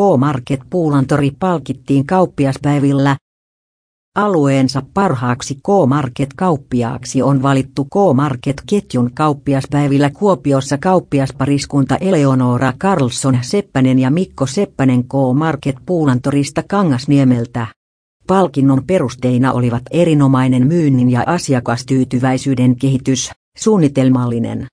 K-Market Puulantori palkittiin kauppiaspäivillä. Alueensa parhaaksi K-Market-kauppiaaksi on valittu K-Market-ketjun kauppiaspäivillä Kuopiossa kauppiaspariskunta Eleonora Carlson Seppänen ja Mikko Seppänen K-Market Puulantorista Kangasniemeltä. Palkinnon perusteina olivat erinomainen myynnin ja asiakastyytyväisyyden kehitys, suunnitelmallinen